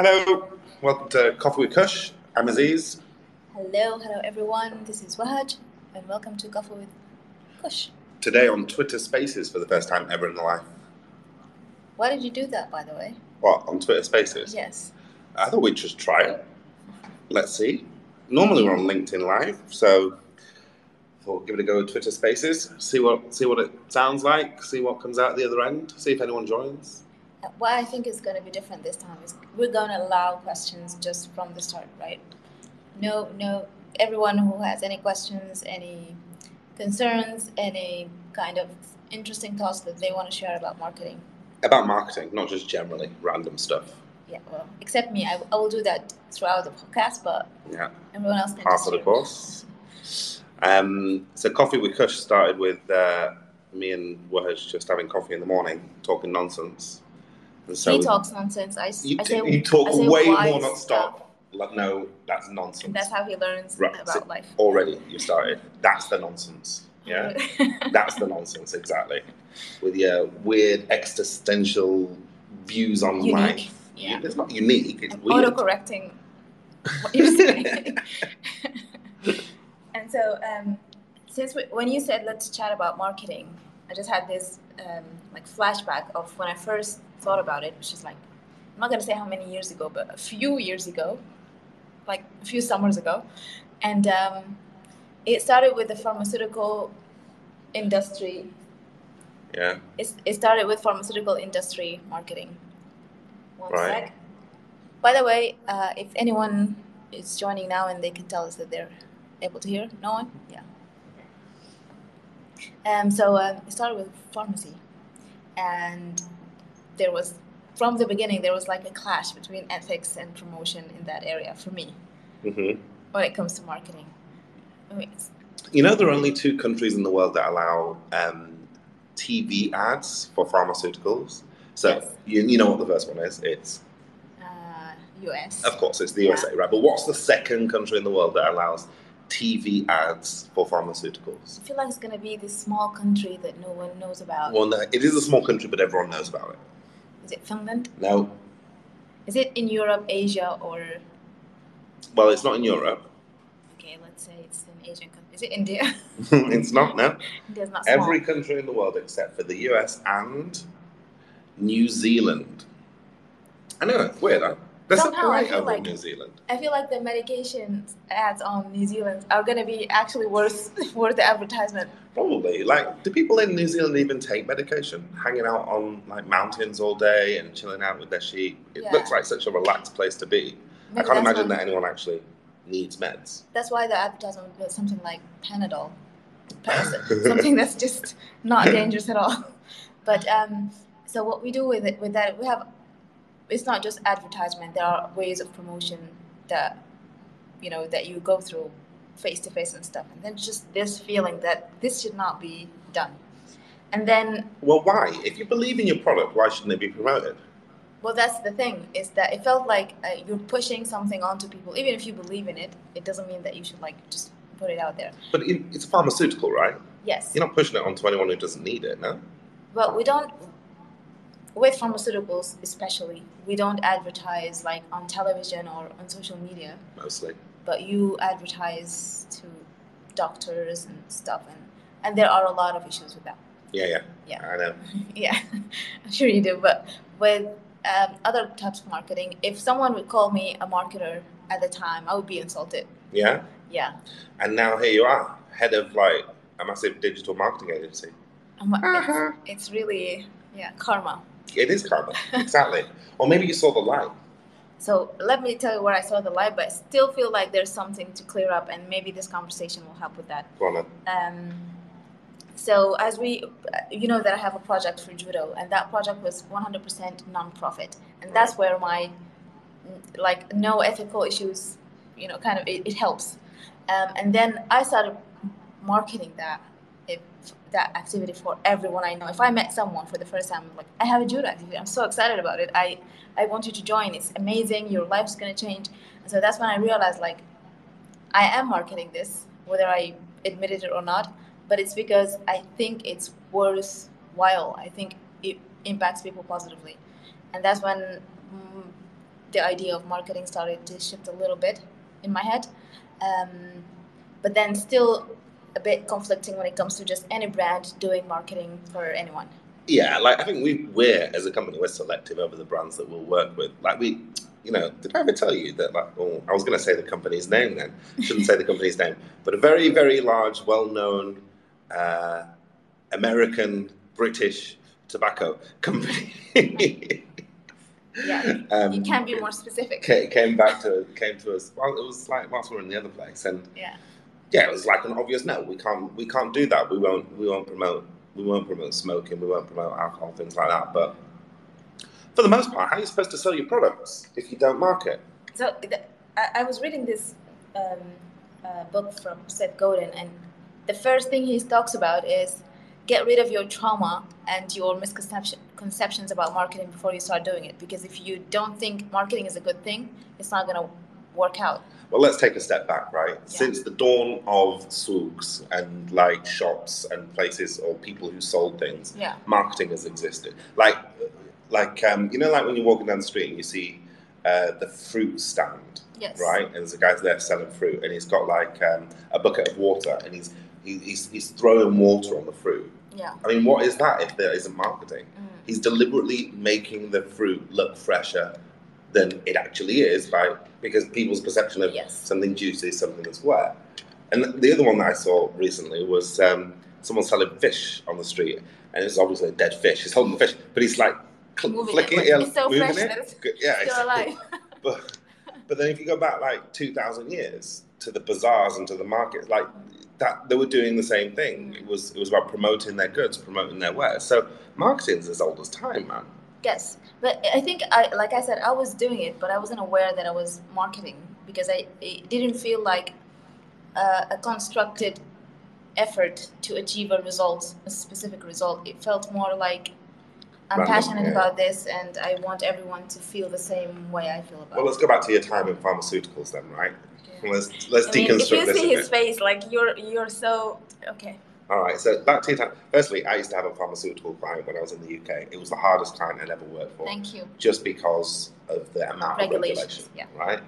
Hello, welcome to Coffee with Cush. I'm Aziz. Hello, hello everyone. This is Wahaj, and welcome to Coffee with Cush. Today on Twitter Spaces for the first time ever in my life. Why did you do that, by the way? What, on Twitter Spaces? Yes. I thought we'd just try it. Let's see. Normally we're on LinkedIn Live, so thought give it a go with Twitter Spaces. See what see what it sounds like. See what comes out the other end. See if anyone joins. What I think is going to be different this time is we're going to allow questions just from the start, right? No, no. Everyone who has any questions, any concerns, any kind of interesting thoughts that they want to share about marketing. About marketing, not just generally random stuff. Yeah, well, except me, I, I will do that throughout the podcast, but Yeah, everyone else can part of the course. Um, so Coffee with Cush started with uh, me and Wahaj just having coffee in the morning, talking nonsense. So he talks nonsense. I, You, I say, you talk I say way more, not stop. Like, no, that's nonsense. And that's how he learns Right, about so- life. Already, you started. That's the nonsense. Yeah, that's the nonsense exactly. With your weird existential views on Unique, life. yeah. It's not unique. It's weird. auto-correcting what you're saying. and so, um, since we, when you said let's chat about marketing, I just had this um, like flashback of when I first thought about it, which is like I'm not gonna say how many years ago, but a few years ago, like a few summers ago, and um, it started with the pharmaceutical industry. Yeah. It's, it started with pharmaceutical industry marketing. One Right. sec. By the way, uh, if anyone is joining now and they can tell us that they're able to hear, no one? Yeah. Um, so um, it started with pharmacy. And there was, from the beginning, there was like a clash between ethics and promotion in that area for me hmm when it comes to marketing. I mean, You know, there are only two countries in the world that allow um, TV ads for pharmaceuticals. So Yes. you, you know what the first one is? It's uh, US. Of course, it's the Yeah. USA, right? But what's the second country in the world that allows TV ads for pharmaceuticals? I feel like it's going to be this small country that no one knows about. Well, no, it is a small country, but everyone knows about it. Is it Finland? No, Is it in Europe, Asia, or well, it's not in Europe. okay? Let's say it's an Asian country. Is it India? it's not. No, India's not small. every country in the world except for the US and New Zealand. I know it's weird. Huh? There's Somehow I a parade feel like- New Zealand. I feel like the medication ads on New Zealand are going to be actually worth worth the advertisement. Probably. Like, do people in New Zealand even take medication? Hanging out on like mountains all day and chilling out with their sheep. It Yeah. looks like such a relaxed place to be. I can't imagine that anyone actually needs meds. That's why the advertisement would be something like Panadol, something that's just not dangerous at all. But um, so what we do with it, with that, we have. It's not just advertisement. There are ways of promotion that, you know, that you go through face to face and stuff, and then just this feeling that this should not be done. And then Well, why? If you believe in your product, why shouldn't it be promoted? Well, that's the thing is that it felt like uh, you're pushing something onto people. Even if you believe in it, it doesn't mean that you should like just put it out there. But it, it's a pharmaceutical, right? Yes, You're not pushing it onto anyone who doesn't need it, no? but we don't. With pharmaceuticals, especially, we don't advertise like on television or on social media. Mostly. But you advertise to doctors and stuff, and and there are a lot of issues with that. Yeah, yeah. Yeah. I know. yeah, I'm sure you do. But with um, other types of marketing, if someone would call me a marketer at the time, I would be insulted. Yeah? Yeah. And now here you are, head of like a massive digital marketing agency. I'm Uh-huh. it's, it's really, yeah, karma. It is karma, exactly. or maybe you saw the light. So let me tell you where I saw the light, but I still feel like there's something to clear up, and maybe this conversation will help with that. Go. Um, so as we, you know that I have a project for judo, and that project was 100% non-profit, and that's where my, like, no ethical issues, you know, kind of it, it helps. Um, and then I started marketing that, if, that activity for everyone I know. If I met someone for the first time, I'm like, I have a judo activity. I'm so excited about it. I, I want you to join. It's amazing. Your life's gonna change. And so that's when I realized, like, I am marketing this, whether I admitted it or not. But it's because I think it's worthwhile. I think it impacts people positively, and that's when mm, the idea of marketing started to shift a little bit in my head. Um, but then still a bit conflicting when it comes to just any brand doing marketing for anyone. Yeah, like I think we we're as a company we're selective over the brands that we'll work with. Like we, you know, did I ever tell you that? Like, oh, I was going to say the company's name then. Shouldn't say the company's name, but a very very large, well-known uh, American British tobacco company. yeah, um, you can be more specific. Came back to came to us. Well, it was like whilst we were in the other place, and yeah, yeah, it was like an obvious no. We can't we can't do that. We won't we won't promote we won't promote smoking. We won't promote alcohol, things like that. But for the most part, how are you supposed to sell your products if you don't market? So I, I was reading this um, uh, book from Seth Godin, and the first thing he talks about is get rid of your trauma and your misconceptions about marketing before you start doing it. Because if you don't think marketing is a good thing, it's not going to work out. Well, let's take a step back, right? Yeah. Since the dawn of souks and like shops and places or people who sold things, yeah. marketing has existed. Like, like um, you know, like when you're walking down the street and you see uh, the fruit stand, yes. right? And there's a guy there selling fruit, and he's got like um, a bucket of water, and he's he, he's he's throwing water on the fruit. Yeah. I mean, what is that if there isn't marketing? Mm. He's deliberately making the fruit look fresher than it actually is by because people's perception of yes. something juicy is something that's wet. And the other one that I saw recently was um, someone selling fish on the street, and it's obviously a dead fish. He's holding the fish, but he's like cl- flicking it, it, so moving it. yeah, still alive. but but then if you go back like two thousand years to the bazaars and to the markets, like that, they were doing the same thing. It was it was about promoting their goods, promoting their wares. So marketing's as old as time, man. Yes, but I think I like I said I was doing it, but I wasn't aware that I was marketing because I it didn't feel like uh, a constructed effort to achieve a result, a specific result. It felt more like I'm Random, passionate yeah. about this, and I want everyone to feel the same way I feel about. Well, let's go back to your time in pharmaceuticals then, right? Yeah. Let's let's I mean, deconstruct If you see his face, like you're you're so okay. All right, so back to your time. Firstly, I used to have a pharmaceutical client when I was in the UK. It was the hardest client I'd ever worked for. Thank you. Just because of the amount of regulation, yeah. right?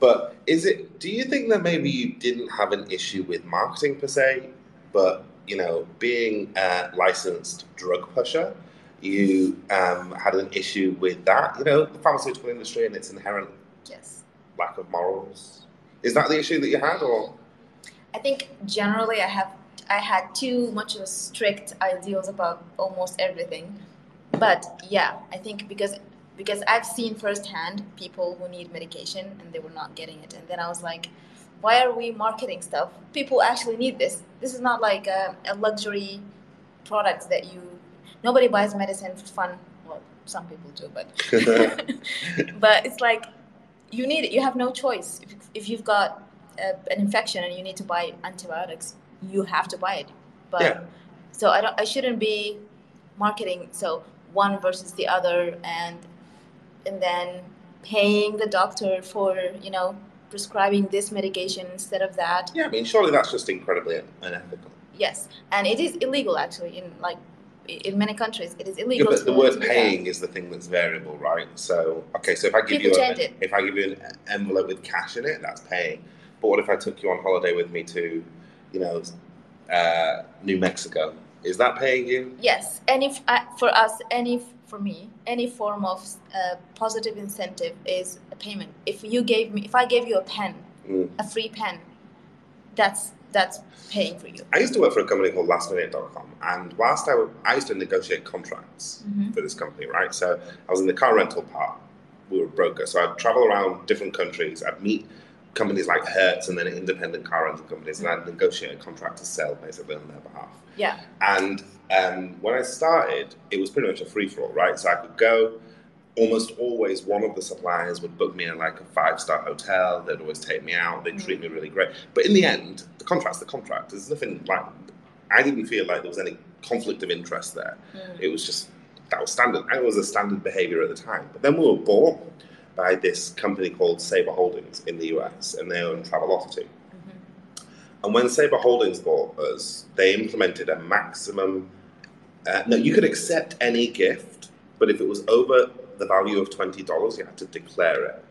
But is it? Do you think that maybe you didn't have an issue with marketing per se, but you know, being a licensed drug pusher, you um, had an issue with that? You know, the pharmaceutical industry and its inherent yes. lack of morals. Is that the issue that you had, or? I think generally I have I had too much of strict ideals about almost everything. But yeah, I think because because I've seen firsthand people who need medication and they were not getting it, and then I was like, why are we marketing stuff? People actually need this. This is not like a, a luxury product that you. Nobody buys medicine for fun. Well, some people do, but but it's like you need it. You have no choice. If, if you've got a, an infection and you need to buy antibiotics, you have to buy it. But yeah. so I don't I shouldn't be marketing so one versus the other and and then paying the doctor for, you know, prescribing this medication instead of that. Yeah, I mean surely that's just incredibly unethical. Yes. And it is illegal actually in like in many countries it is illegal. Yeah, but the word paying that. is the thing that's variable, right? So okay, so if I give People you a, if I give you an envelope with cash in it, that's paying. But what if I took you on holiday with me to you know, uh, New Mexico. Is that paying you? Yes, any uh, for us, any for me, any form of uh, positive incentive is a payment. If you gave me, if I gave you a pen, mm. a free pen, that's that's paying for you. I used to work for a company called LastMinute.com, and whilst I, w- I used to negotiate contracts mm-hmm. for this company, right? So I was in the car rental part. We were a broker, so I'd travel around different countries. I'd meet companies like Hertz and then independent car rental companies, and I'd negotiate a contract to sell basically on their behalf. Yeah. And um, when I started, it was pretty much a free for all, right? So I could go. Almost always, one of the suppliers would book me in like a five star hotel. They'd always take me out. They'd treat me really great. But in the end, the contract's the contract. There's nothing like. I didn't feel like there was any conflict of interest there. Mm. It was just that was standard. I was a standard behavior at the time. But then we were bought by this company called Sabre Holdings in the US, and they own Travelocity. Mm-hmm. And when Sabre Holdings bought us, they implemented a maximum. Uh, no, you could accept any gift, but if it was over the value of twenty dollars, you had to declare it.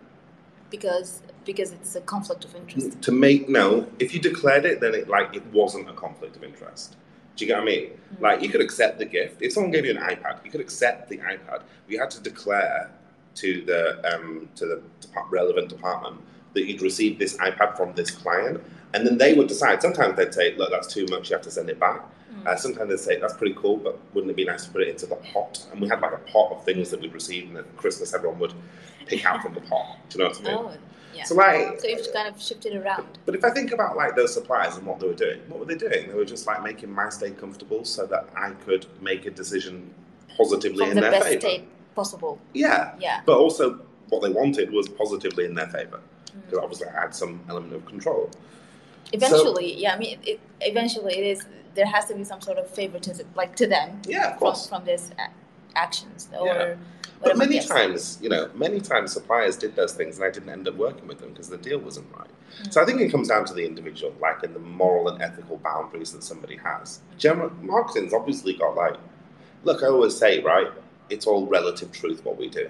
because because it's a conflict of interest. To make no, if you declared it, then it like it wasn't a conflict of interest. Do you get what I mean? Mm. Like you could accept the gift. If someone gave you an iPad, you could accept the iPad. You had to declare to the um, to the depart- relevant department that you'd received this iPad from this client, and then they would decide. Sometimes they'd say, "Look, that's too much. You have to send it back." Mm. Uh, sometimes they'd say, "That's pretty cool, but wouldn't it be nice to put it into the pot?" And we had like a pot of things that we'd received, and at Christmas everyone would pick out from the pot. Do you know what I mean? Oh, yeah. So like, So you've kind of shifted around. but if I think about like those suppliers and what they were doing, what were they doing? They were just like making my stay comfortable so that I could make a decision positively From in the their best favor. state possible. Yeah, Yeah. but also what they wanted was positively in their favor because Mm. obviously I had some element of control. Eventually, yeah. I mean, it, eventually it is. There has to be some sort of favoritism, like to them, Yeah, of course. from this a- actions or. Yeah. But many times, you know, many times suppliers did those things and I didn't end up working with them because the deal wasn't right. Mm. So I think it comes down to the individual, like in the moral and ethical boundaries that somebody has. General marketing's obviously got like, look, I always say, right, it's all relative truth what we do.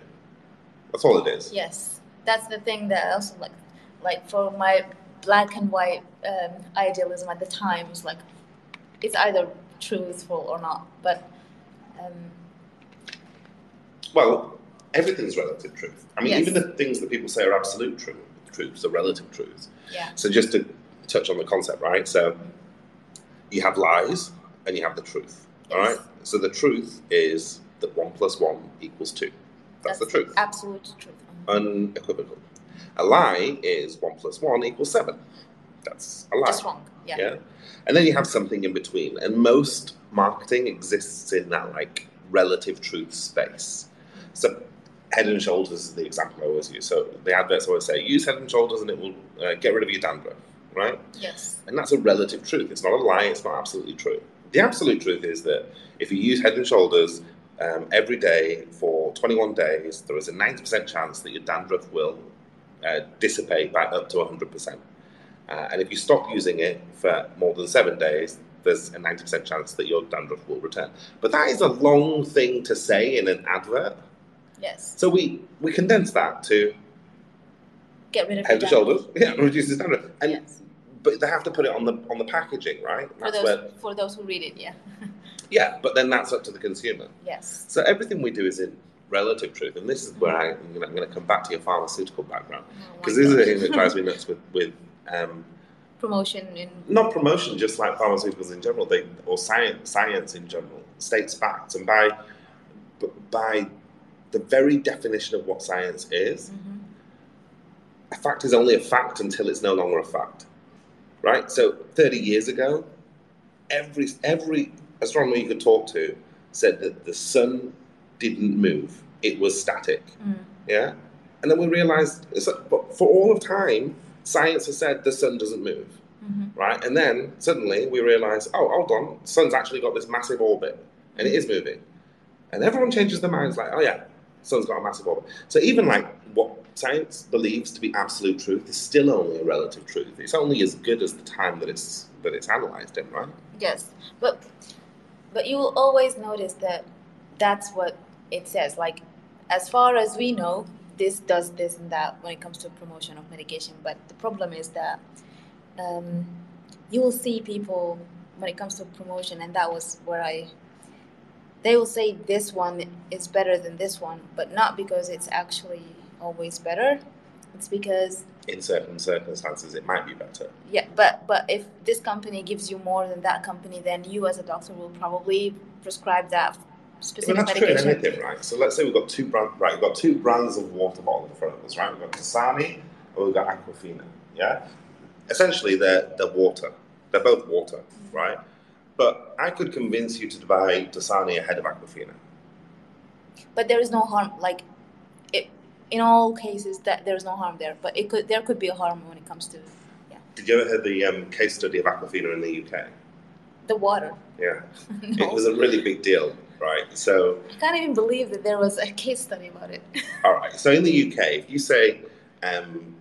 That's all it is. Yes, that's the thing that I also like. Like for my black and white um, idealism at the time was like, it's either truthful or not. But um, Well, everything's relative truth. I mean, Yes. even the things that people say are absolute truth, truths are relative truths. yeah, So just to touch on the concept, right? So you have lies and you have the truth. All right. So the truth is that one plus one equals two. That's, the truth, Absolute truth. Mhm. unequivocal. A lie is one plus one equals seven. That's a lie. Just wrong. Yeah. Yeah. And then you have something in between. And most marketing exists in that like relative truth space. So head and shoulders is the example I always use. So the adverts always say, use head and shoulders and it will uh, get rid of your dandruff, right? Yes. And that's a relative truth. It's not a lie, it's not absolutely true. The absolute truth is that if you use head and shoulders um, every day for 21 days, there is a 90% chance that your dandruff will uh, dissipate by up to 100%. Uh, and if you stop using it for more than seven days, there's a 90% chance that your dandruff will return. But that is a long thing to say in an advert. Yes. So we, we condense that to Get rid of head and shoulders, yeah, reduces dandruff. And Yes. But they have to put it on the on the packaging, right? For That's those where for those who read it, yeah. yeah, but then that's up to the consumer. Yes. So everything we do is in relative truth, and this is where I, I'm going to come back to your pharmaceutical background Oh because this is the thing that drives me nuts with with um, promotion in not promotion, just like pharmaceuticals in general, they or science science in general states facts, and by by the very definition of what science is, Mhm. a fact is only a fact until it's no longer a fact, right? So 30 years ago, every every astronomer you could talk to said that the sun didn't move; it was static. Mm. Yeah, and then we realized, but for all of time, science has said the sun doesn't move, Mhm. right? And then suddenly we realize, oh, hold on, the sun's actually got this massive orbit, and it is moving, and everyone changes their minds, like, oh yeah, sun's got a massive orbit. So even like what science believes to be absolute truth is still only a relative truth. It's only as good as the time that it's that it's analyzed in, right? Yes, but but you will always notice that that's what it says. Like, as far as we know, this does this and that when it comes to promotion of medication. But the problem is that um, you will see people when it comes to promotion, and that was where I. They will say this one is better than this one, but not because it's actually always better. It's because In certain circumstances, it might be better. yeah, but but if this company gives you more than that company, then you as a doctor will probably prescribe that specific that's true in anything, right? So let's say we've got two brands, right? We've got two brands of water bottle in front of us, right? We've got Dasani and we've got Aquafina. Yeah, essentially they're they're water. They're both water, mm-hmm. right? But I could convince you to buy Dasani ahead of Aquafina. But there is no harm. Like, in all cases that there is no harm there. But it could there could be a harm when it comes to yeah. Did you ever hear the um, case study of Aquafina in the UK? the water. Yeah, it was a really big deal, right? So I can't even believe that there was a case study about it. All right. So in the UK, if you say um,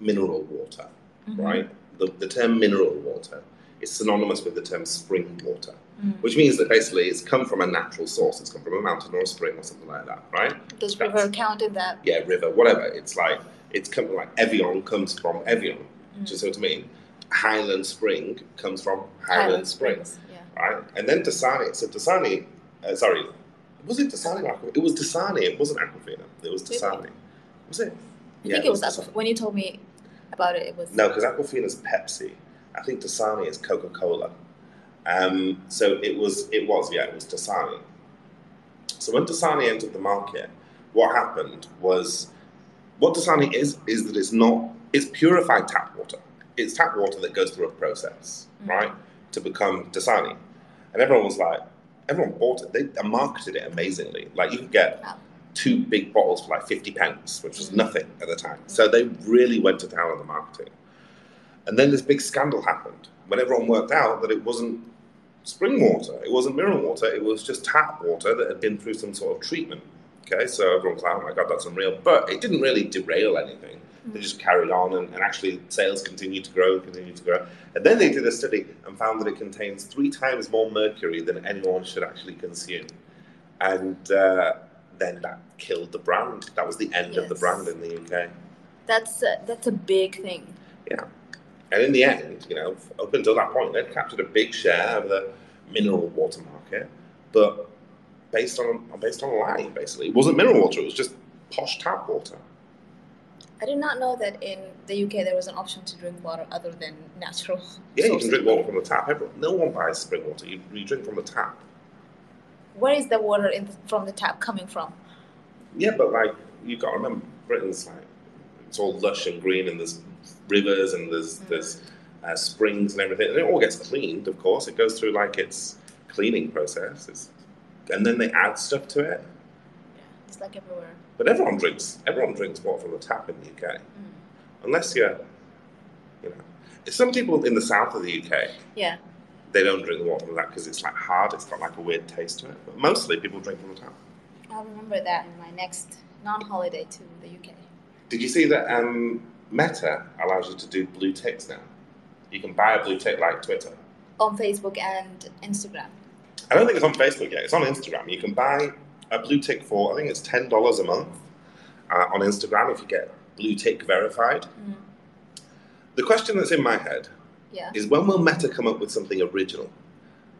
mineral water, Mhm. right, the, the term mineral water is synonymous with the term spring water, Mm. which means that basically it's come from a natural source. It's come from a mountain or a spring or something like that, right? Does That's- river count in that? Yeah, river, whatever. It's like it's come like Evian comes from Evian. Do you see what I mean? Highland Spring comes from Highland, Springs, Yeah. right? And then Dasani. So Dasani, uh, sorry, was it Dasani? or Aqua- It was Dasani. It wasn't Aquafina. It was? Dasani. Was it? I Yeah, think it was, was Aqua- when you told me about it. It was No, because Aquafina's Pepsi. I think Dasani is Coca Cola. Um, so it was, it was, yeah, it was Dasani. So when Dasani entered the market, what happened was, what Dasani is, is that it's not, it's purified tap water. It's tap water that goes through a process, Mhm. right, to become Dasani. And everyone was like, everyone bought it. They marketed it amazingly. Like you could get two big bottles for like 50 pence, which was Mhm. nothing at the time. So they really went to town on the marketing. And then this big scandal happened when everyone worked out that it wasn't spring water, it wasn't mineral water, it was just tap water that had been through some sort of treatment. Okay, so everyone was like, oh my god, that's unreal. But it didn't really derail anything. They just carried on and, and actually sales continued to grow and continued to grow. And then they did a study and found that it contains three times more mercury than anyone should actually consume. And uh, then that killed the brand. That was the end of the brand in the UK. that's a, that's a big thing. And in the end, you know, up until that point, they'd captured a big share of the mineral water market, but based on based on lie, basically. It wasn't mineral water, it was just posh tap water. I did not know that in the UK there was an option to drink water other than natural. Yeah, you can drink water from the tap. Everyone, no one buys spring water. You, you drink from the tap. Where is the water in the, from the tap coming from? Yeah, but like you've got to remember, Britain's like it's all lush and green, and there's rivers and there's Mm. there's uh, springs and everything, and it all gets cleaned. Of course, it goes through like its cleaning process, it's, and then they add stuff to it. Yeah, it's like everywhere. But everyone drinks everyone drinks water from the tap in the UK, Mm. unless you're, you know, some people in the south of the UK Yeah. they don't drink the water from that because it's like hard. It's got like a weird taste to it. But mostly people drink from the tap. I'll remember that in my next non-holiday to the UK. Did you see that um, Meta allows you to do blue ticks now? You can buy a blue tick like Twitter. On Facebook and Instagram. I don't think it's on Facebook yet. It's on Instagram. You can buy a blue tick for I think it's ten dollars a month uh, on Instagram if you get blue tick verified. Mm. The question that's in my head Yeah. is when will Meta come up with something original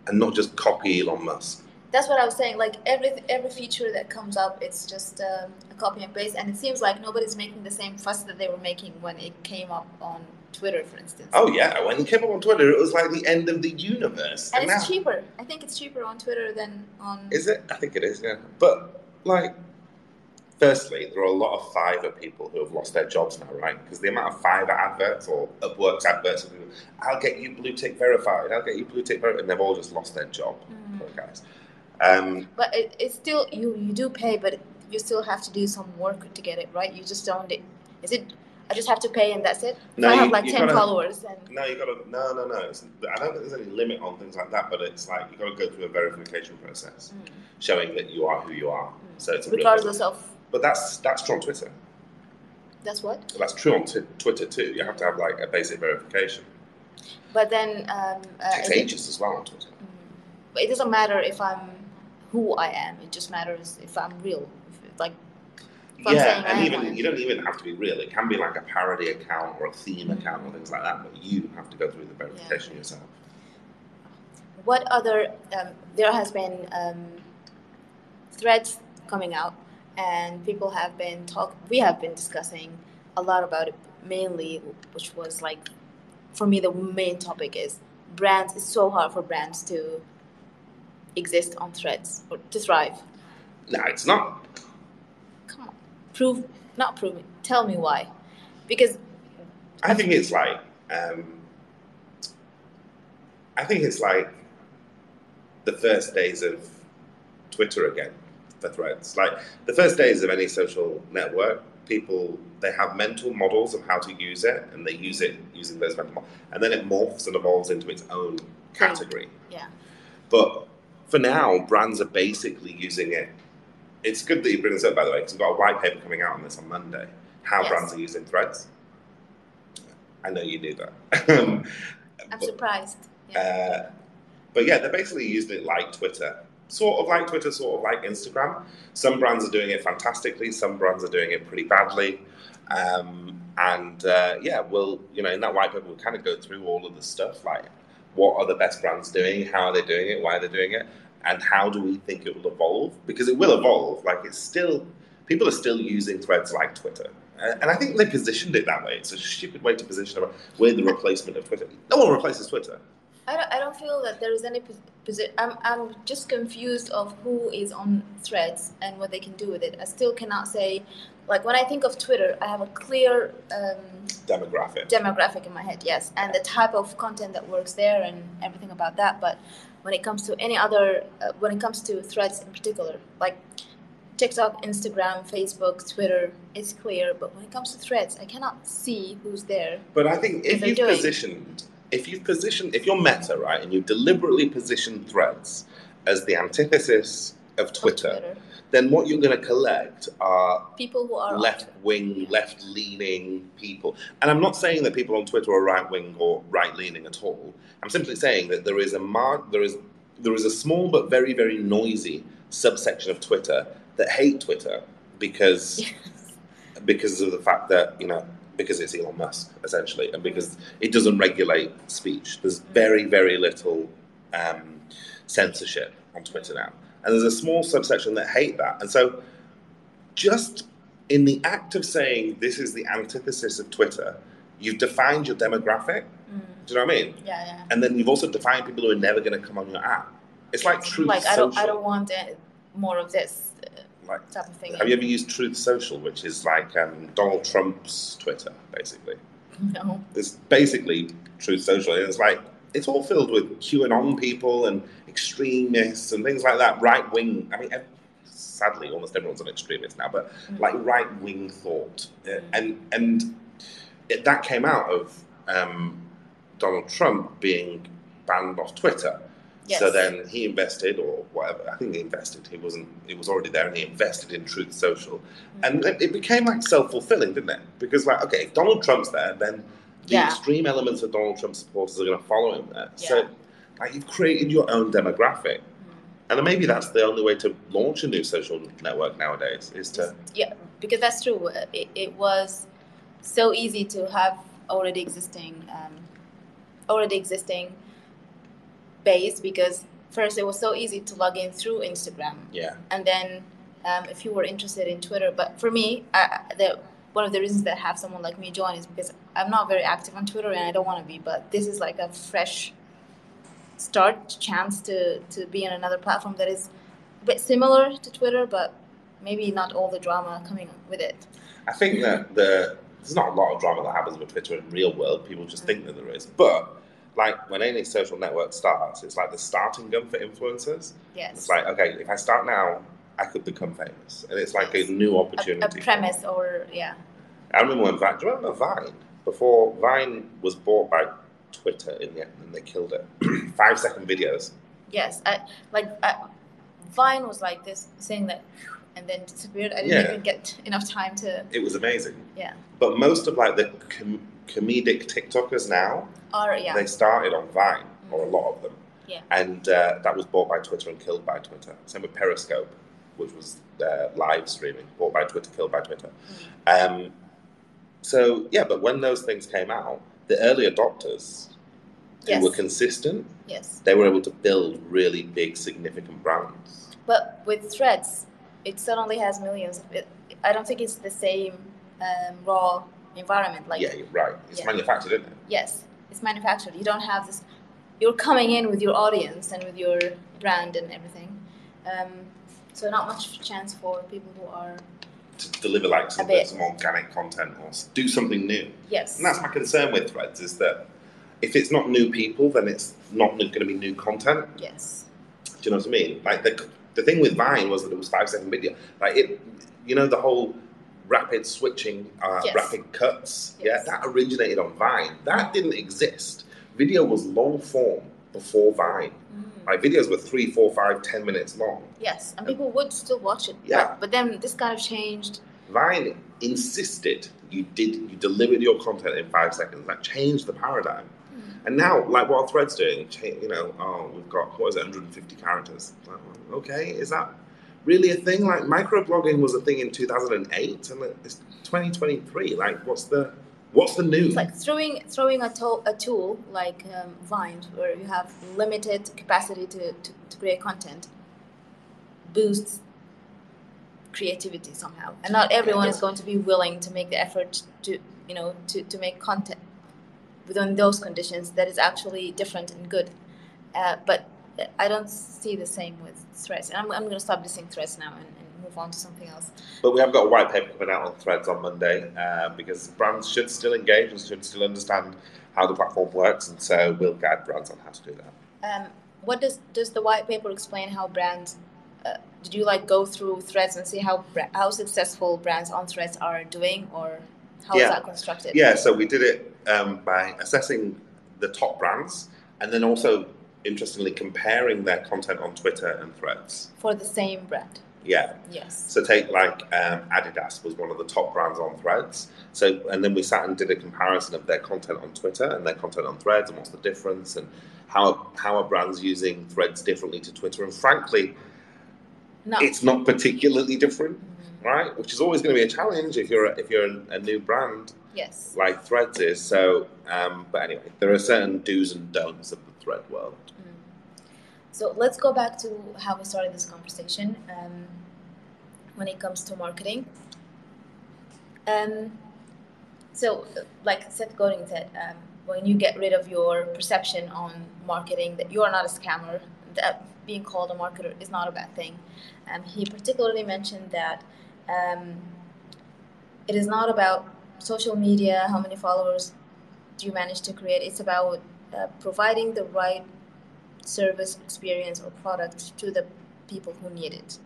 and not just copy Elon Musk? That's what I was saying. Like every every feature that comes up, it's just um, a copy and paste, and it seems like nobody's making the same fuss that they were making when it came up on Twitter, for instance. Oh yeah, when it came up on Twitter, it was like the end of the universe. and it's now- cheaper. I think it's cheaper on Twitter than on. Is it? I think it is, yeah. But, like, firstly, there are a lot of Fiverr people who have lost their jobs now, right? Because the amount of Fiverr adverts or Upworks adverts, of people, I'll get you blue tick verified, I'll get you blue tick verified, and they've all just lost their job, Mm. guys. Um, But it, it's still you you do pay, but you still have to do some work to get it right. You just don't. Is it? I just have to pay and that's it. No, I you- have like ten gotta- followers and no, you gotta, no, no, no. It's, I don't think there's any limit on things like that, but it's like you gotta go through a verification process Mm. showing that you are who you are. So it's regardless of But that's that's true on Twitter. that's what. That's true on t- Twitter too. You have to have like a basic verification. But then um, uh, It takes is it- as well on Twitter. Mm. But it doesn't matter if I'm who I am. It just matters if I'm real. If, like, if yeah, saying I and even you don't even have to be real. It can be like a parody account or a theme Mm. account or things like that. But you have to go through the verification yourself. what other? Um, there has been um, threads coming out, and people have been talk. We have been discussing a lot about it. Mainly, which was like, for me, the main topic is brands. It's so hard for brands to exist on threads or to thrive. No, it's not. Come on, prove not prove it. Tell me why, because I think it's like. Um, I think it's like the first days of Twitter again for threads. Like the first days of any social network, people they have mental models of how to use it, and they use it using those mental models, and then it morphs and evolves into its own category. yeah. But for now, brands are basically using it. It's good that you bring this up, by the way, because we've got a white paper coming out on this on Monday. How Yes. brands are using threads. I know you knew that. I'm but- surprised. Uh, but yeah, they're basically using it like Twitter, sort of like Twitter, sort of like Instagram. Some brands are doing it fantastically. Some brands are doing it pretty badly. Um, and uh, yeah, well, you know, in that white paper, we'll kind of go through all of the stuff like what are the best brands doing, how are they doing it, why are they doing it, and how do we think it will evolve? Because it will evolve. Like it's still, people are still using threads like Twitter. And I think they positioned it that way. It's a stupid way to position it. We're the replacement of Twitter. No one replaces Twitter. I don't, I don't feel that there is any position. I'm, I'm just confused of who is on threads and what they can do with it. I still cannot say, like when I think of Twitter, I have a clear um, demographic demographic in my head, yes, and the type of content that works there and everything about that. But when it comes to any other, uh, when it comes to threads in particular, like TikTok, Instagram, Facebook, Twitter, it's clear. But when it comes to threads, I cannot see who's there. But I think if you've doing. positioned if you've positioned, if you're Meta, right, and you've deliberately position Threads as the antithesis of Twitter, Twitter. then what you're going to collect are people who are left wing, left leaning people. And I'm not saying that people on Twitter are right wing or right leaning at all. I'm simply saying that there is a mar- there is there is a small but very very noisy subsection of Twitter that hate Twitter because yes. because of the fact that you know because it's Elon Musk, essentially, and because it doesn't regulate speech. There's very, very little um, censorship on Twitter now. And there's a small subsection that hate that. And so, just in the act of saying this is the antithesis of Twitter, you've defined your demographic. Mm. Do you know what I mean? Yeah, yeah. And then you've also defined people who are never going to come on your app. It's like truth. Social. Like I don't, I don't want more of this like, type of thing. Have you ever used Truth Social, which is like um, Donald Trump's Twitter, basically? No. It's basically Truth Social. It's like it's all filled with QAnon people and extremists and things like that. Right wing. I mean, sadly, almost everyone's an extremist now, but mm-hmm. like right wing thought, mm-hmm. and and it, that came out of um, Donald Trump being banned off Twitter. Yes. So then he invested, or whatever. I think he invested. He wasn't. It was already there, and he invested in Truth Social, mm-hmm. and it became like self fulfilling, didn't it? Because like, okay, if Donald Trump's there, then the yeah. extreme elements of Donald Trump supporters are going to follow him there. Yeah. So, like, you've created your own demographic, mm-hmm. and maybe that's the only way to launch a new social network nowadays is to. Yeah, because that's true. It, it was so easy to have already existing, um, already existing base because first it was so easy to log in through Instagram. Yeah. And then um, if you were interested in Twitter, but for me, I, the one of the reasons that I have someone like me join is because I'm not very active on Twitter and I don't want to be, but this is like a fresh start chance to to be on another platform that is a bit similar to Twitter, but maybe not all the drama coming with it. I think that the there's not a lot of drama that happens with Twitter in real world. People just mm-hmm. think that there is, but like when any social network starts, it's like the starting gun for influencers. Yes. It's like, okay, if I start now, I could become famous. And it's like a new opportunity. A, a premise or, yeah. I remember when Vine, do you remember Vine? Before Vine was bought by Twitter in the end and they killed it. Five second videos. Yes. I, like, I, Vine was like this thing that and then disappeared. I didn't yeah. even get enough time to. It was amazing. Yeah. But most of like the com- comedic TikTokers now, are yeah. They started on Vine, mm. or a lot of them. Yeah. And uh, that was bought by Twitter and killed by Twitter. Same with Periscope, which was uh, live streaming, bought by Twitter, killed by Twitter. Mm. Um, so yeah, but when those things came out, the early adopters who yes. were consistent, yes, they were able to build really big, significant brands. But with Threads, it suddenly has millions. It, I don't think it's the same um, raw environment. Like yeah, you're right. It's yeah. manufactured, isn't it? Yes, it's manufactured. You don't have this. You're coming in with your audience and with your brand and everything. Um, so not much chance for people who are to deliver like some, some organic content or do something new. Yes. And that's my concern with Threads is that if it's not new people, then it's not going to be new content. Yes. Do you know what I mean? Like the the thing with Vine was that it was five second video. Like it, you know, the whole rapid switching, uh, yes. rapid cuts. Yes. Yeah, that originated on Vine. That didn't exist. Video was long form before Vine. Mm. Like videos were three, four, five, ten minutes long. Yes, and people would still watch it. Yeah, but, but then this kind of changed. Vine insisted you did you delivered your content in five seconds. That changed the paradigm. And now, like what threads doing? You know, oh, we've got what is it, 150 characters? Like, okay, is that really a thing? Like microblogging was a thing in 2008, and it's 2023. Like, what's the what's the new? It's like throwing throwing a, to- a tool like um, Vine, where you have limited capacity to, to, to create content, boosts creativity somehow. And not everyone is going to be willing to make the effort to you know to, to make content within those conditions that is actually different and good. Uh, but I don't see the same with threads. And I'm, I'm going to stop dissing threads now and, and move on to something else. But we have got a white paper coming out on Threads on Monday uh, because brands should still engage and should still understand how the platform works, and so we'll guide brands on how to do that. Um, what does does the white paper explain how brands? Uh, did you like go through threads and see how how successful brands on threads are doing, or how is Yeah. that constructed? Yeah, so we did it um, by assessing the top brands and then also, interestingly, comparing their content on Twitter and Threads. For the same brand. Yeah. Yes. So take like um, Adidas was one of the top brands on Threads. So and then we sat and did a comparison of their content on Twitter and their content on Threads and what's the difference and how how are brands using Threads differently to Twitter. And frankly, No. it's not particularly different, Mhm. right? Which is always going to be a challenge if you're a, if you're a, a new brand Yes. like Threads is. So, um, but anyway, there are certain do's and don'ts of the Thread world. So let's go back to how we started this conversation um, when it comes to marketing. Um, so, uh, like Seth Godin said, um, when you get rid of your perception on marketing that you are not a scammer, that being called a marketer is not a bad thing. Um, he particularly mentioned that um, it is not about social media, how many followers do you manage to create. It's about uh, providing the right service, experience, or product to the people who need it.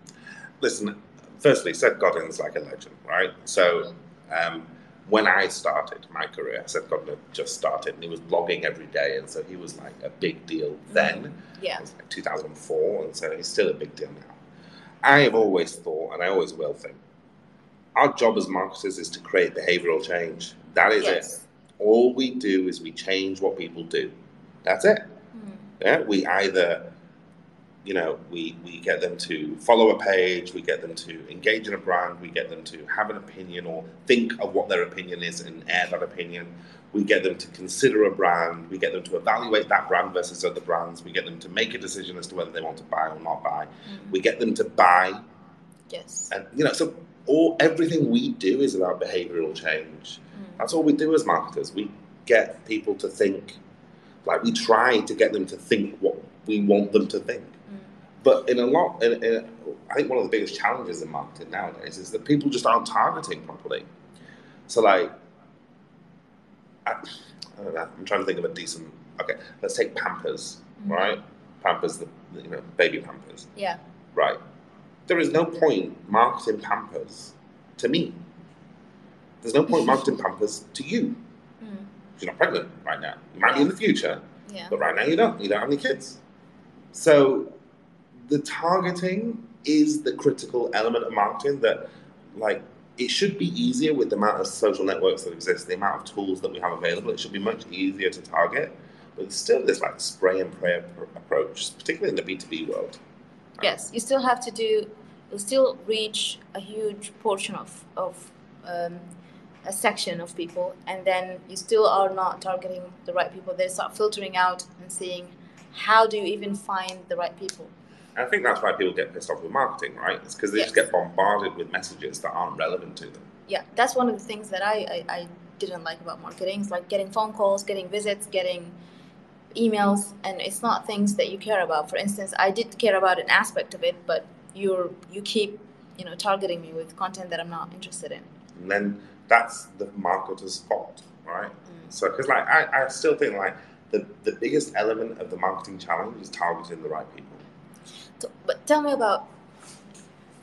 Listen, firstly, Seth Godin's like a legend, right? So, um, when I started my career, Seth Godin had just started and he was blogging every day, and so he was like a big deal then. Yeah. It was like 2004, and so he's still a big deal now. I have always thought, and I always will think, our job as marketers is to create behavioral change. That is it. All we do is we change what people do. That's it. Yeah, we either, you know, we, we get them to follow a page, we get them to engage in a brand, we get them to have an opinion or think of what their opinion is and air that opinion. We get them to consider a brand, we get them to evaluate that brand versus other brands, we get them to make a decision as to whether they want to buy or not buy. Mm. We get them to buy Yes. and you know, so all everything we do is about behavioral change. Mm. That's all we do as marketers. We get people to think, like we try to get them to think what we want them to think. Mm. But in a lot, in, in, I think one of the biggest challenges in marketing nowadays is that people just aren't targeting properly. So like, I, I don't know. I'm trying to think of a decent. Okay, let's take Pampers, Mhm. right? Pampers, the the, you know baby Pampers, Yeah. right? There is no point marketing Pampers to me. There's no point marketing Pampers to you. You're not pregnant right now. You might be in the future, Yeah. but right now you don't. You don't have any kids. So the targeting is the critical element of marketing that, like, it should be easier with the amount of social networks that exist, the amount of tools that we have available. It should be much easier to target. But still this like spray and pray approach, particularly in the B2B world. Yes. You still have to do. You still reach a huge portion of of um, a section of people, and then you still are not targeting the right people. They start filtering out and seeing how do you even find the right people. I think that's why people get pissed off with marketing, right? It's because they just get bombarded with messages that aren't relevant to them. yeah that's one of the things that I, I, I didn't like about marketing it's like getting phone calls getting visits getting emails and it's not things that you care about for instance i did care about an aspect of it but you're you keep you know targeting me with content that i'm not interested in And then that's the marketer's fault, right? Mm. So, because like I, I still think like the, the biggest element of the marketing challenge is targeting the right people. so, but tell me about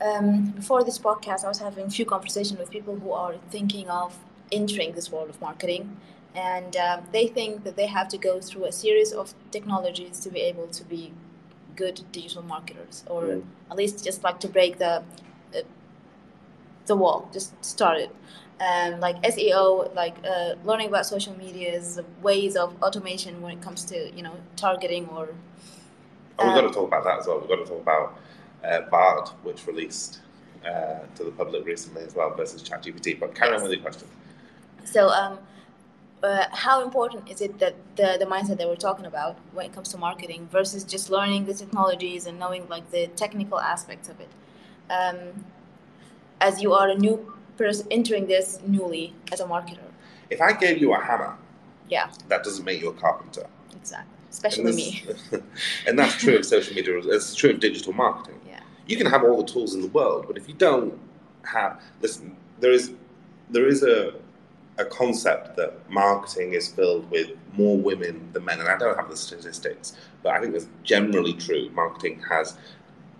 um, before this podcast i was having a few conversations with people who are thinking of entering this world of marketing and um, they think that they have to go through a series of technologies to be able to be good digital marketers or Mm. at least just like to break the uh, the wall just start it um, like SEO, like uh, learning about social medias, ways of automation when it comes to you know targeting or. Oh, we've got to talk about that as well. We've got to talk about uh, Bard, which released uh, to the public recently as well, versus ChatGPT. But carry on Yes. with your question. So, um, uh, how important is it that the, the mindset that we're talking about when it comes to marketing versus just learning the technologies and knowing like the technical aspects of it? Um, as you are a new person entering this newly as a marketer. If I gave you a hammer, Yeah, that doesn't make you a carpenter. exactly. Especially and me. and that's true of social media. It's true of digital marketing. Yeah. You can have all the tools in the world, but if you don't have, listen, there is there is a a concept that marketing is filled with more women than men, and I don't have the statistics, but I think that's generally true. Marketing has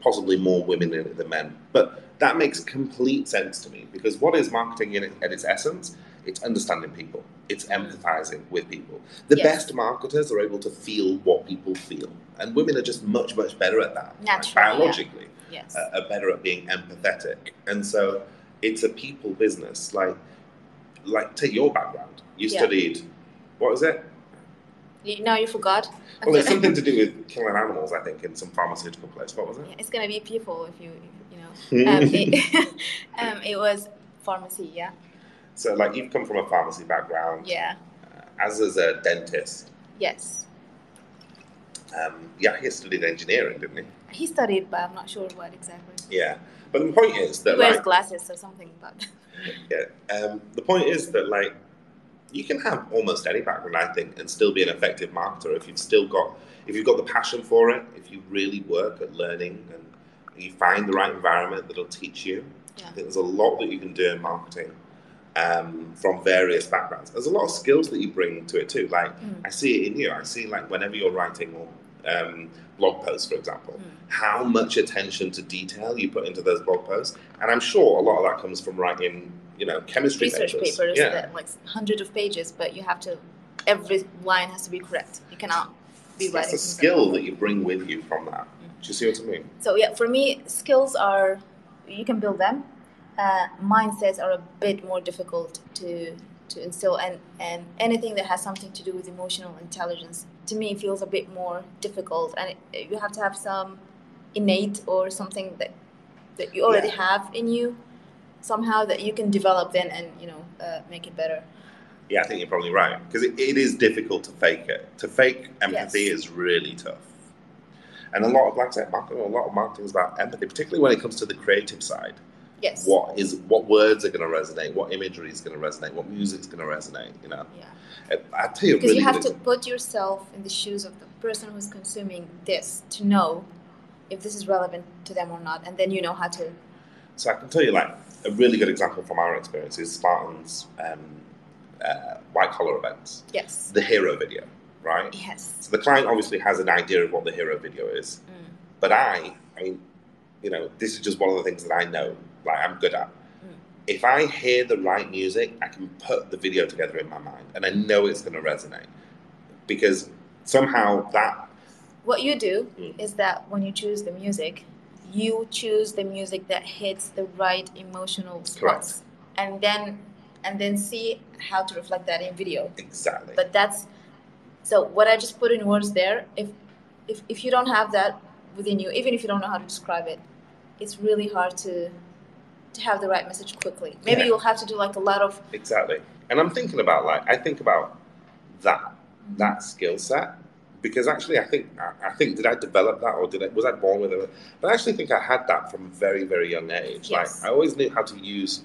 possibly more women in it than men, but that makes complete sense to me because what is marketing in it, at its essence? It's understanding people. It's empathizing with people. The Yes. best marketers are able to feel what people feel, and women are just much, much better at that. like, Naturally, yeah. biologically, Yes. uh, are better at being empathetic, and so it's a people business. Like, like take your background. You Yeah. studied, was it? you, now you forgot. Well, it's something to do with killing animals, I think, in some pharmaceutical place. What was it? Yeah, it's gonna be people if you. Um, it, um, it was pharmacy. Yeah. So, like, you've come from a pharmacy background, Yeah. uh, as is a dentist. Yes. Um, yeah, he studied engineering, didn't he? He studied, but I'm not sure what exactly. Yeah. But the point is He that, wears like, glasses or something that. yeah, um, the point is that, like, you can have almost any background, I think, and still be an effective marketer if you've still got, if you've got the passion for it, if you really work at learning and you find the right environment that'll teach you. Yeah. I think there's a lot that you can do in marketing um, from various backgrounds. There's a lot of skills that you bring to it too. Like Mm. I see it in you. I see like whenever you're writing or um, blog posts, for example, Mm. how much attention to detail you put into those blog posts. And I'm sure a lot of that comes from writing, you know, chemistry Research papers. papers Yeah. that like hundreds of pages, but you have to every line has to be correct. You cannot be a skill that you bring with you from that. Do you see what I mean? So yeah, for me, skills are you can build them. Uh, mindsets are a bit more difficult to to instill, and and anything that has something to do with emotional intelligence to me feels a bit more difficult, and it, you have to have some innate or something that that you already Yeah. have in you somehow that you can develop then and you know uh, make it better. Yeah, I think you're probably right because it, it is difficult to fake it. To fake empathy Yes. is really tough. And a lot of, like I said, marketing, a lot of marketing is about empathy, particularly when it comes to the creative side. Yes. What is, what words are going to resonate? What imagery is going to resonate? What music's going to resonate? You know, Yeah. I tell you, Because really you have to put yourself in the shoes of the person who's consuming this to know if this is relevant to them or not, and then you know how to. So I can tell you, like, a really good example from our experience is Spartan's um, uh, white collar events, Yes. the hero video, right? Yes. So the client obviously has an idea of what the hero video is, Mm. but I, I mean, you know, this is just one of the things that I know, like I'm good at. Mm. If I hear the right music, I can put the video together in my mind, and I know it's going to resonate because somehow that What you do Mm. is that when you choose the music, you choose the music that hits the right emotional spots, and then and then see how to reflect that in video. exactly. But that's so what I just put in words there. If if if you don't have that within you, even if you don't know how to describe it, it's really hard to to have the right message quickly. Maybe Yeah. you'll have to do like a lot of Exactly. And I'm thinking about like I think about that mm-hmm. that skill set because actually I think I, I think did I develop that or did I was I born with it? But I actually think I had that from a very very young age. Yes. Like I always knew how to use.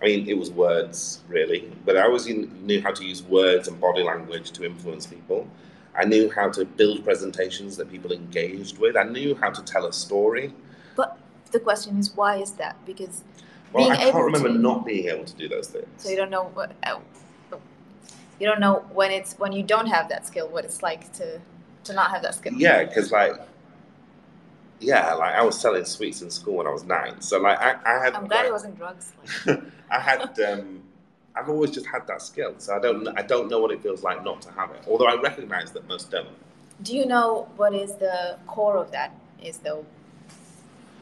I mean, it was words really, but I always knew how to use words and body language to influence people. I knew how to build presentations that people engaged with. I knew how to tell a story. But the question is, why is that? Because Well, Being I can't able remember to- not being able to do those things. so you don't know what uh, you don't know when it's when you don't have that skill, what it's like to to not have that skill. Yeah, because like, yeah, like I was selling sweets in school when I was nine. So like, I, I had, I'm glad it wasn't drugs. I had, um, I've always just had that skill. So I don't, I don't know what it feels like not to have it. Although I recognise that most don't. do you know what is the core of that? Is though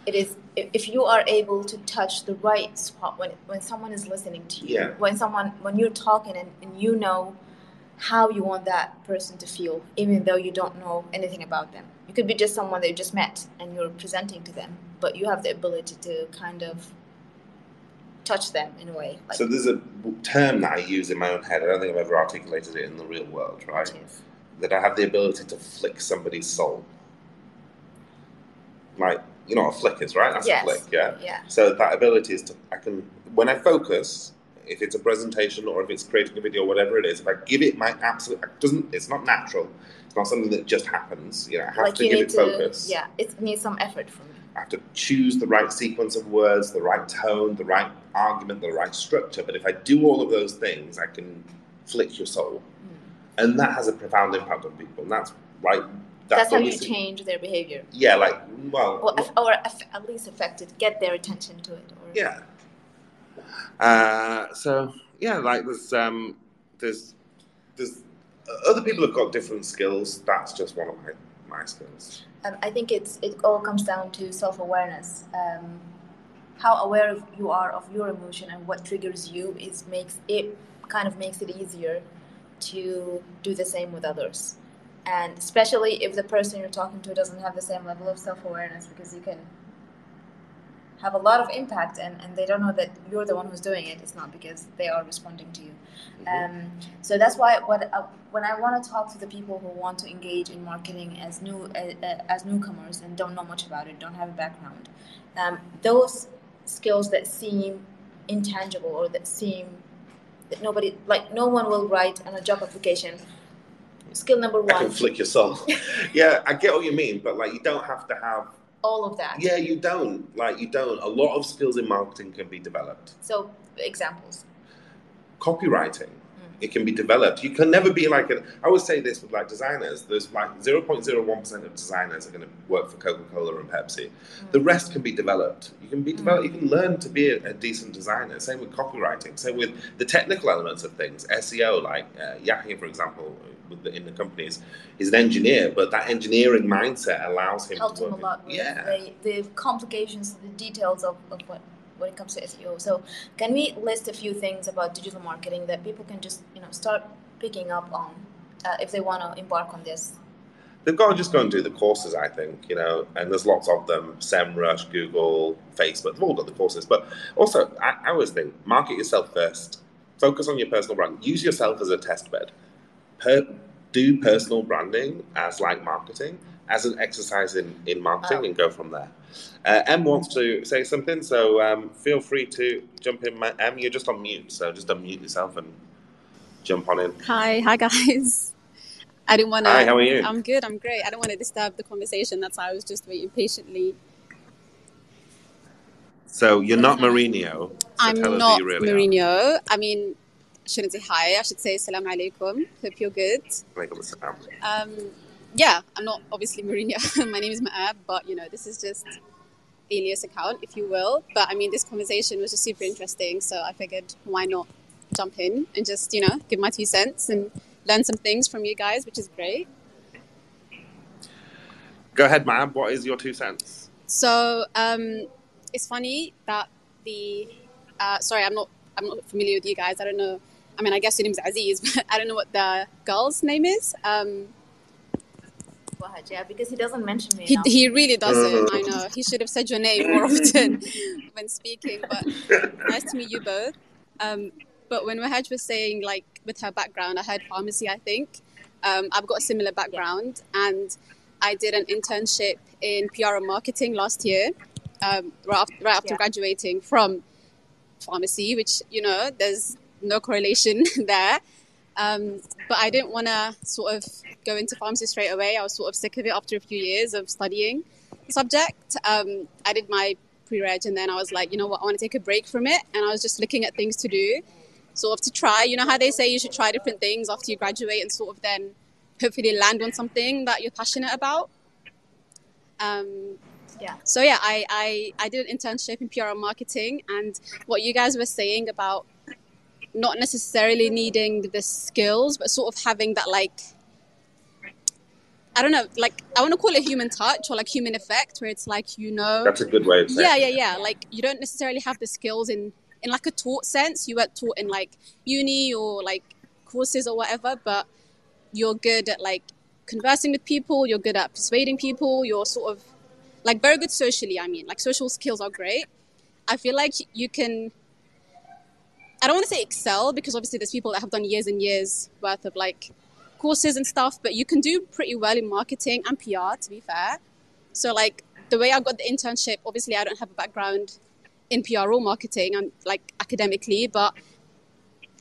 it is if if you are able to touch the right spot when when someone is listening to you, Yeah. when someone when you're talking and, and you know how you want that person to feel, even though you don't know anything about them. You could be just someone that you just met and you're presenting to them, but you have the ability to kind of touch them in a way. Like So there's a term that I use in my own head. I don't think I've ever articulated it in the real world, right? That I have the ability to flick somebody's soul. Like you know what a flick is, right? That's Yes. a flick, yeah. yeah. So that ability is to I can when I focus, if it's a presentation or if it's creating a video, whatever it is, if I give it my absolute, it doesn't it's not natural. It's not something that just happens. You know, I have like to give it to focus. yeah, it needs some effort from you. I have to choose the right sequence of words, the right tone, the right argument, the right structure. But if I do all of those things, I can flick your soul, Mm. and that has a profound impact on people. And that's like That's, that's, how you see- change their behavior. Yeah, like well, Or, or at least affect it, get their attention to it. Or, yeah. Uh, so yeah, like there's um, there's there's other people have got different skills. That's just one of my my skills. Um, I think it's it all comes down to self awareness. Um, how aware of you are of your emotion and what triggers you is makes it kind of makes it easier to do the same with others. And especially if the person you're talking to doesn't have the same level of self awareness, because you can have a lot of impact and, and they don't know that you're the one who's doing it. It's not because they are responding to you. Um, so that's why what uh, when I want to talk to the people who want to engage in marketing as new uh, uh, as newcomers and don't know much about it, don't have a background, um, those skills that seem intangible or that seem that nobody like no one will write on a job application. Skill number one. I can flick your soul. yeah, I get what you mean, but like you don't have to have. all of that. Yeah, you don't. Like you don't. A lot of skills in marketing can be developed. So examples. Copywriting. It can be developed. You can never be like a. I always say this with like designers. There's like 0.01 percent of designers are going to work for Coca Cola and Pepsi. The rest can be developed. You can be developed. You can learn to be a, a decent designer. Same with copywriting. Same with the technical elements of things. SEO, like uh, Yahya, for example, with the, in the companies, is an engineer, but that engineering mindset allows him helped to him a lot with yeah. the, the complications, the details of, of what when it comes to SEO. So can we list a few things about digital marketing that people can just you know start picking up on uh, if they want to embark on this? They've got to just go and do the courses, I think, you know, and there's lots of them SEMrush, Google, Facebook, they've all got the courses. But also, I, I always think market yourself first, focus on your personal brand, use yourself as a test bed. Per, do personal branding as like marketing, as an exercise in, in marketing, Wow. and go from there. Uh, M wants to say something, so um, feel free to jump in. Ma- M, you're just on mute, so just unmute yourself and jump on in. Hi, hi guys. I didn't want to. Hi, how are you? I'm good. I'm great. I don't want to disturb the conversation. That's why I was just waiting patiently. So you're not Mourinho. So I'm tell not you really are. Mourinho. I mean, I shouldn't say hi. I should say salam alaikum. Hope you're good. Alaikum assalam. Um, yeah, I'm not obviously Mourinho. My name is Ma'ab, but you know, this is just alias account, if you will. But I mean, this conversation was just super interesting, so I figured why not jump in and just you know give my two cents and learn some things from you guys, which is great. Go ahead, ma'am. What is your two cents? So um, it's funny that the uh, sorry, I'm not I'm not familiar with you guys. I don't know. I mean, I guess your name's Aziz, but I don't know what the girl's name is. Um, Wahaj, yeah, because he doesn't mention me. he, he really doesn't. I know. He should have said your name more often when speaking. But nice to meet you both. Um, but when Wahaj was saying, like, with her background, I heard pharmacy, I think. Um, I've got a similar background, and I did an internship in PR and marketing last year, um, right after, right after Yeah. graduating from pharmacy, which, you know, there's no correlation there. Um, but I didn't want to sort of go into pharmacy straight away. I was sort of sick of it after a few years of studying the subject. Um, I did my pre-reg and then I was like, you know what, I want to take a break from it. And I was just looking at things to do, sort of to try. You know how they say you should try different things after you graduate and sort of then hopefully land on something that you're passionate about. Um, Yeah. So yeah, I, I, I did an internship in PR and marketing and what you guys were saying about not necessarily needing the skills, but sort of having that like I don't know, like I want to call it human touch or like human effect, where it's like you know. That's a good way of saying. Yeah, yeah, yeah. Like you don't necessarily have the skills in in like a taught sense. You weren't taught in like uni or like courses or whatever, but you're good at like conversing with people. You're good at persuading people. You're sort of like very good socially. I mean, like social skills are great. I feel like you can. I don't want to say excel because obviously there's people that have done years and years worth of like courses and stuff, but you can do pretty well in marketing and PR, to be fair. So, like, the way I got the internship, obviously, I don't have a background in PR or marketing, I'm like academically, but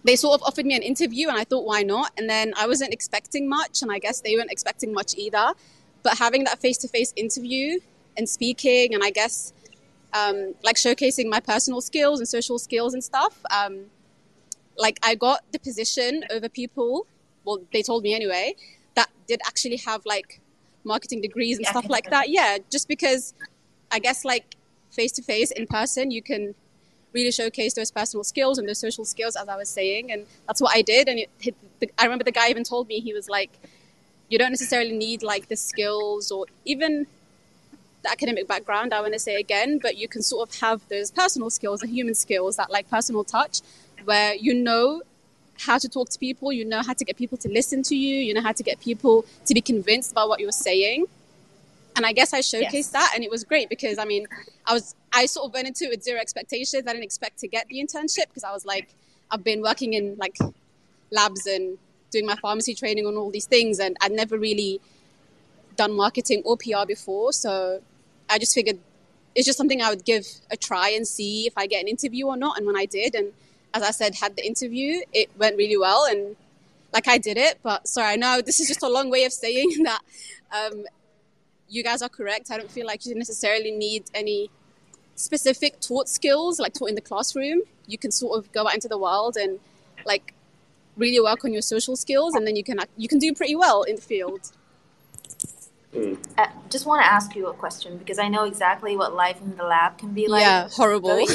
they sort of offered me an interview, and I thought, why not? And then I wasn't expecting much, and I guess they weren't expecting much either. But having that face to face interview and speaking, and I guess um, like showcasing my personal skills and social skills and stuff, um, like I got the position over people well, they told me anyway, that did actually have like marketing degrees and yeah, stuff like that. Yeah, just because I guess like face to face in person, you can really showcase those personal skills and those social skills, as I was saying, and that's what I did. And it, the, I remember the guy even told me he was like, you don't necessarily need like the skills or even the academic background. I want to say again, but you can sort of have those personal skills, and human skills, that like personal touch, where you know how to talk to people, you know how to get people to listen to you, you know how to get people to be convinced by what you're saying. And I guess I showcased yes. that and it was great because I mean, I was I sort of went into it with zero expectations. I didn't expect to get the internship because I was like, I've been working in like labs and doing my pharmacy training on all these things and I'd never really done marketing or PR before. So I just figured it's just something I would give a try and see if I get an interview or not. And when I did and as I said, had the interview. It went really well, and like I did it. But sorry, I know this is just a long way of saying that um, you guys are correct. I don't feel like you necessarily need any specific taught skills, like taught in the classroom. You can sort of go out into the world and like really work on your social skills, and then you can you can do pretty well in the field. Mm. Uh, just want to ask you a question because I know exactly what life in the lab can be like. Yeah, horrible.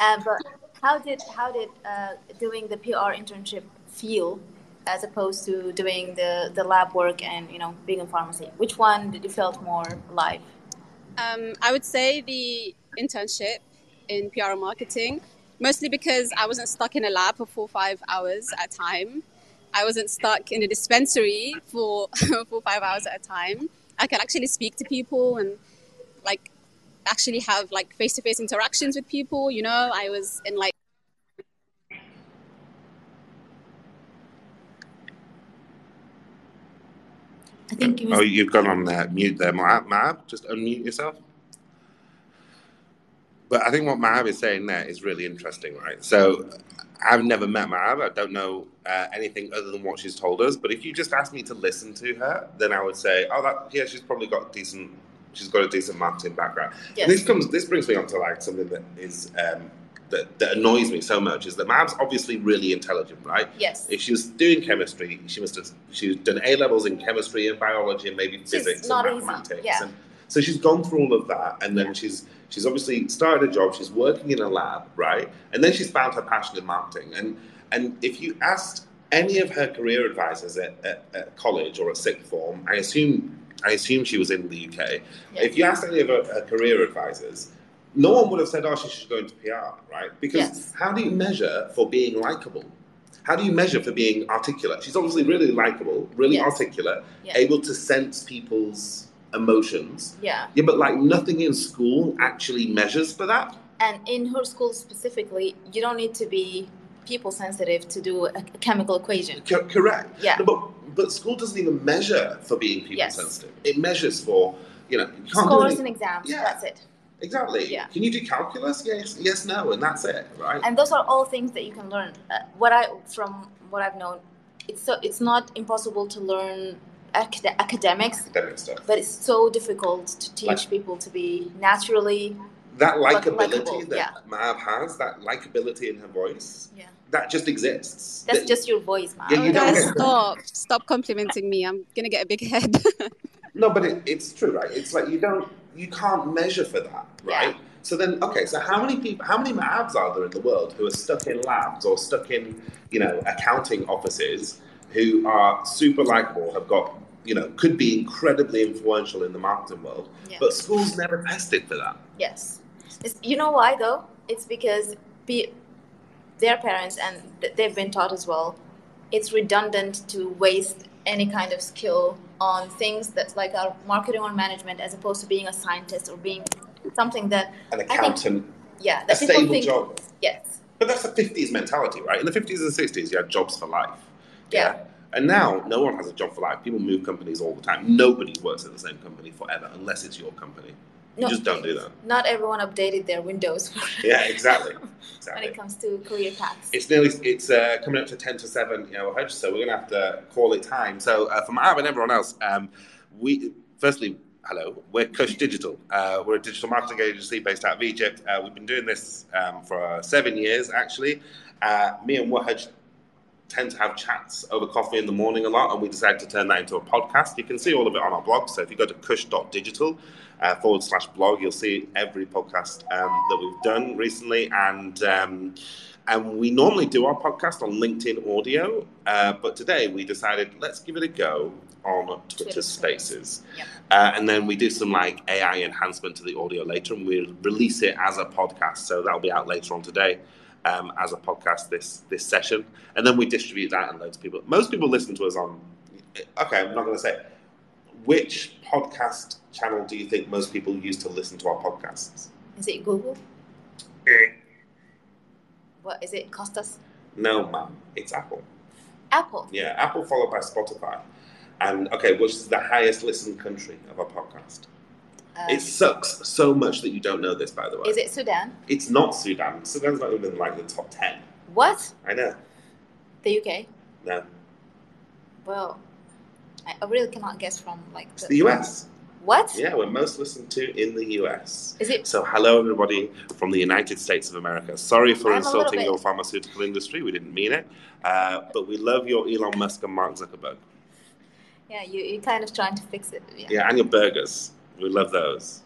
Uh, but how did how did uh, doing the PR internship feel as opposed to doing the, the lab work and you know being in pharmacy? Which one did you felt more alive? Um, I would say the internship in PR marketing, mostly because I wasn't stuck in a lab for four or five hours at a time. I wasn't stuck in a dispensary for four or five hours at a time. I could actually speak to people and like actually have like face to face interactions with people. You know, I was in like I think was... Oh, you've gone on there, mute there, Maab. Just unmute yourself. But I think what Maab is saying there is really interesting, right? So I've never met Maab. I don't know uh, anything other than what she's told us. But if you just asked me to listen to her, then I would say, oh, that yeah, she's probably got decent she's got a decent marketing background. Yes. this comes this brings me on to like something that is um, that, that annoys me so much is that Maab's obviously really intelligent, right? Yes. If she was doing chemistry, she must have she's done A levels in chemistry and biology and maybe she's physics and mathematics. Easy. Yeah. And so she's gone through all of that and then yeah. she's she's obviously started a job, she's working in a lab, right? And then she's found her passion in marketing. And and if you asked any of her career advisors at, at, at college or at sixth form, I assume I assume she was in the UK. Yeah. If you asked any of her, her, career advisors, no one would have said, "Oh, she should go into PR," right? Because yes. how do you measure for being likable? How do you measure for being articulate? She's obviously really likable, really yes. articulate, yeah. able to sense people's emotions. Yeah. Yeah, but like nothing in school actually measures for that. And in her school specifically, you don't need to be people sensitive to do a chemical equation. Co- correct. Yeah. No, but but school doesn't even measure for being people yes. sensitive. It measures for you know you can't scores and exams. Yeah. That's it. Exactly. Yeah. Can you do calculus? Yes, yes, no, and that's it, right? And those are all things that you can learn. Uh, what I from what I've known, it's so it's not impossible to learn acad- academics, academic stuff, but it's so difficult to teach like, people to be naturally that likability that yeah. Maab has, that likability in her voice. Yeah that just exists. That's that, just your voice, man. Yeah, you don't get... stop, stop complimenting me. I'm gonna get a big head. no, but it, it's true, right? It's like you don't, you can't measure for that, right? Yeah. So then, okay, so how many people, how many Maabs are there in the world who are stuck in labs or stuck in, you know, accounting offices, who are super likable, have got you know could be incredibly influential in the marketing world, Yeah. but schools never tested for that. Yes. It's, you know why though? It's because be, their parents and th- they've been taught as well. It's redundant to waste any kind of skill on things that's like our marketing or management as opposed to being a scientist or being something that An think- accountant, yeah a that people stable think job. yes But that's a 50s mentality, right? In the 50s and 60s, you had jobs for life. Yeah. And now, no one has a job for life. People move companies all the time. Nobody works at the same company forever unless it's your company. You no just don't do that. not everyone updated their windows Yeah, exactly. when it comes to career paths. It's nearly it's uh, coming up to ten to seven, you know, Hutch, so we're gonna have to call it time. So uh, from Ab and everyone else, um, we firstly, hello, we're Cush Digital. Uh, we're a digital marketing agency based out of Egypt. Uh, we've been doing this um, for uh, seven years actually. Uh, me and Wahaj tend to have chats over coffee in the morning a lot, and we decided to turn that into a podcast. You can see all of it on our blog. So if you go to cush.digital uh, forward slash blog, you'll see every podcast um, that we've done recently. And um, and we normally do our podcast on LinkedIn audio, uh, but today we decided let's give it a go on Twitter, Twitter Spaces. Yep. Uh, and then we do some like AI enhancement to the audio later, and we'll release it as a podcast. So that'll be out later on today um, as a podcast this this session, and then we distribute that and loads of people. Most people listen to us on. Okay, I'm not going to say. Which podcast channel do you think most people use to listen to our podcasts? Is it Google? Eh, What is it? Costas? No, ma'am, it's Apple. Apple. Yeah, Apple followed by Spotify. And okay, which is the highest listened country of our podcast? Uh, it sucks so much that you don't know this, by the way. is it Sudan? It's not Sudan. Sudan's not even like the top 10. What? I know. The UK? No. Well, I really cannot guess from like It's the US. What? Yeah, we're most listened to in the US. Is it? So, hello, everybody from the United States of America. Sorry for I'm insulting your pharmaceutical industry. We didn't mean it. Uh, but we love your Elon Musk and Mark Zuckerberg. Yeah, you you're kind of trying to fix it. Yeah. Yeah, and your burgers. We love those.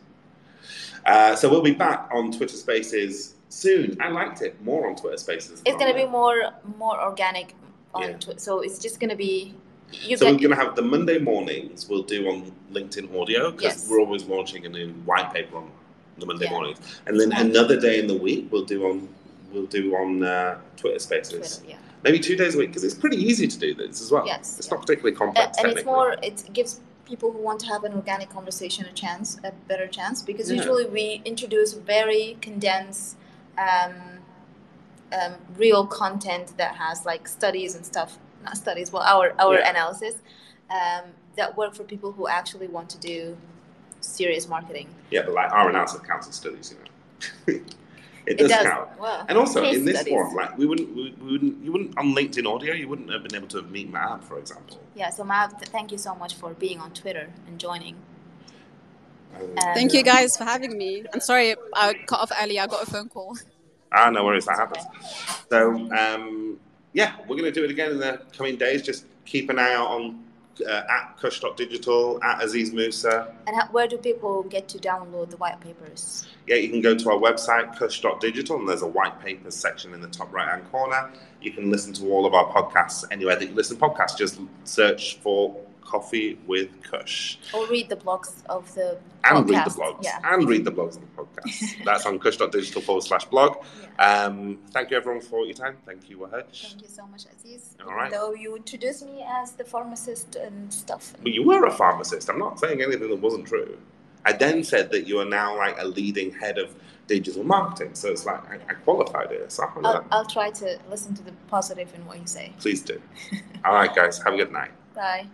Uh, so, we'll be back on Twitter Spaces soon. I liked it more on Twitter Spaces. It's gonna be more more organic on Yeah. Twi- so it's just gonna be you so get we're going to have the Monday mornings. We'll do on LinkedIn Audio because Yes. we're always launching a new white paper on the Monday Yeah. mornings, and then another day in the week we'll do on we'll do on uh, Twitter Spaces. Twitter, yeah. Maybe two days a week because it's pretty easy to do this as well. Yes, it's yeah. not particularly complex. and it's more it gives people who want to have an organic conversation a chance a better chance because Yeah. usually we introduce very condensed um, um, real content that has like studies and stuff not studies well our our Yeah. analysis um, that work for people who actually want to do serious marketing Yeah, but like our analysis counts as studies, you know. it it does, does count. well And also case in this studies. one, like we wouldn't, we, we wouldn't, you wouldn't on LinkedIn Audio, you wouldn't have been able to meet Matt, for example. yeah so Maab, th- thank you so much for being on twitter and joining Um, Thank you uh, guys for having me. I'm sorry I cut off early. I got a phone call. Ah, no worries, that happens. So, um, yeah, we're going to do it again in the coming days. Just keep an eye out on uh, at Cush.digital, at Aziz Musa. and how, where do people get to download the white papers Yeah, you can go to our website, Cush.digital, and there's a white papers section in the top right hand corner. You can listen to all of our podcasts anywhere that you listen to podcasts. Just search for Coffee with Cush. or read the blogs of the And read the blogs. Yeah. And read the blogs on the podcast. That's on Cush.digital forward slash blog. Um, thank you, everyone, for your time. Thank you, Wahaj. Thank you so much, Aziz. All Even. Though you introduced me as the pharmacist and stuff. Well, you were a pharmacist. I'm not saying anything that wasn't true. I then said that you are now like a leading head of digital marketing. So it's like I, I qualified it. So I'll, I'll try to listen to the positive in what you say. please do. All right, guys. Have a good night. Bye.